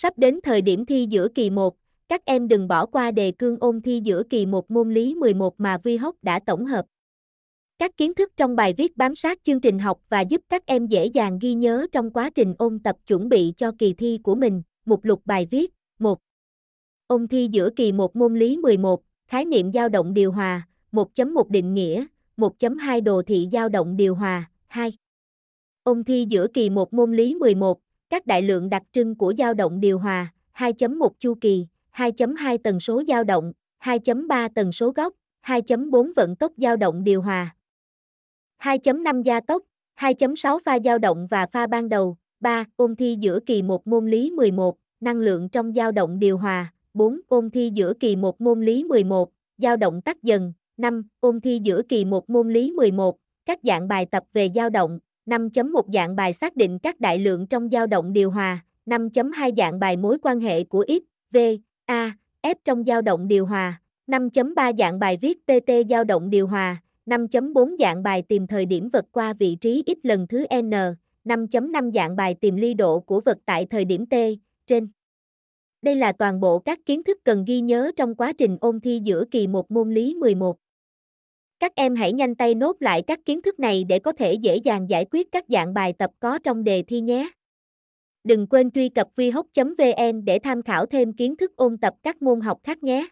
Sắp đến thời điểm thi giữa kỳ 1, các em đừng bỏ qua đề cương ôn thi giữa kỳ 1 môn lý 11 mà Vi Hốc đã tổng hợp. Các kiến thức trong bài viết bám sát chương trình học và giúp các em dễ dàng ghi nhớ trong quá trình ôn tập chuẩn bị cho kỳ thi của mình. Mục lục bài viết 1. Ôn thi giữa kỳ 1 môn lý 11, khái niệm dao động điều hòa, 1.1 định nghĩa, 1.2 đồ thị dao động điều hòa, 2. Ôn thi giữa kỳ 1 môn lý 11, các đại lượng đặc trưng của dao động điều hòa, 2.1 chu kỳ, 2.2 tần số dao động, 2.3 tần số góc, 2.4 vận tốc dao động điều hòa. 2.5 gia tốc, 2.6 pha dao động và pha ban đầu, 3. Ôn thi giữa kỳ 1 môn lý 11, năng lượng trong dao động điều hòa, 4. Ôn thi giữa kỳ 1 môn lý 11, dao động tắt dần, 5. Ôn thi giữa kỳ 1 môn lý 11, các dạng bài tập về dao động, 5.1 dạng bài xác định các đại lượng trong dao động điều hòa, 5.2 dạng bài mối quan hệ của X, V, A, F trong dao động điều hòa, 5.3 dạng bài viết PT dao động điều hòa, 5.4 dạng bài tìm thời điểm vật qua vị trí x lần thứ n, 5.5 dạng bài tìm ly độ của vật tại thời điểm t, trên. Đây là toàn bộ các kiến thức cần ghi nhớ trong quá trình ôn thi giữa kỳ 1 môn lý 11. Các em hãy nhanh tay nốt lại các kiến thức này để có thể dễ dàng giải quyết các dạng bài tập có trong đề thi nhé. Đừng quên truy cập vihoc vn để tham khảo thêm kiến thức ôn tập các môn học khác nhé.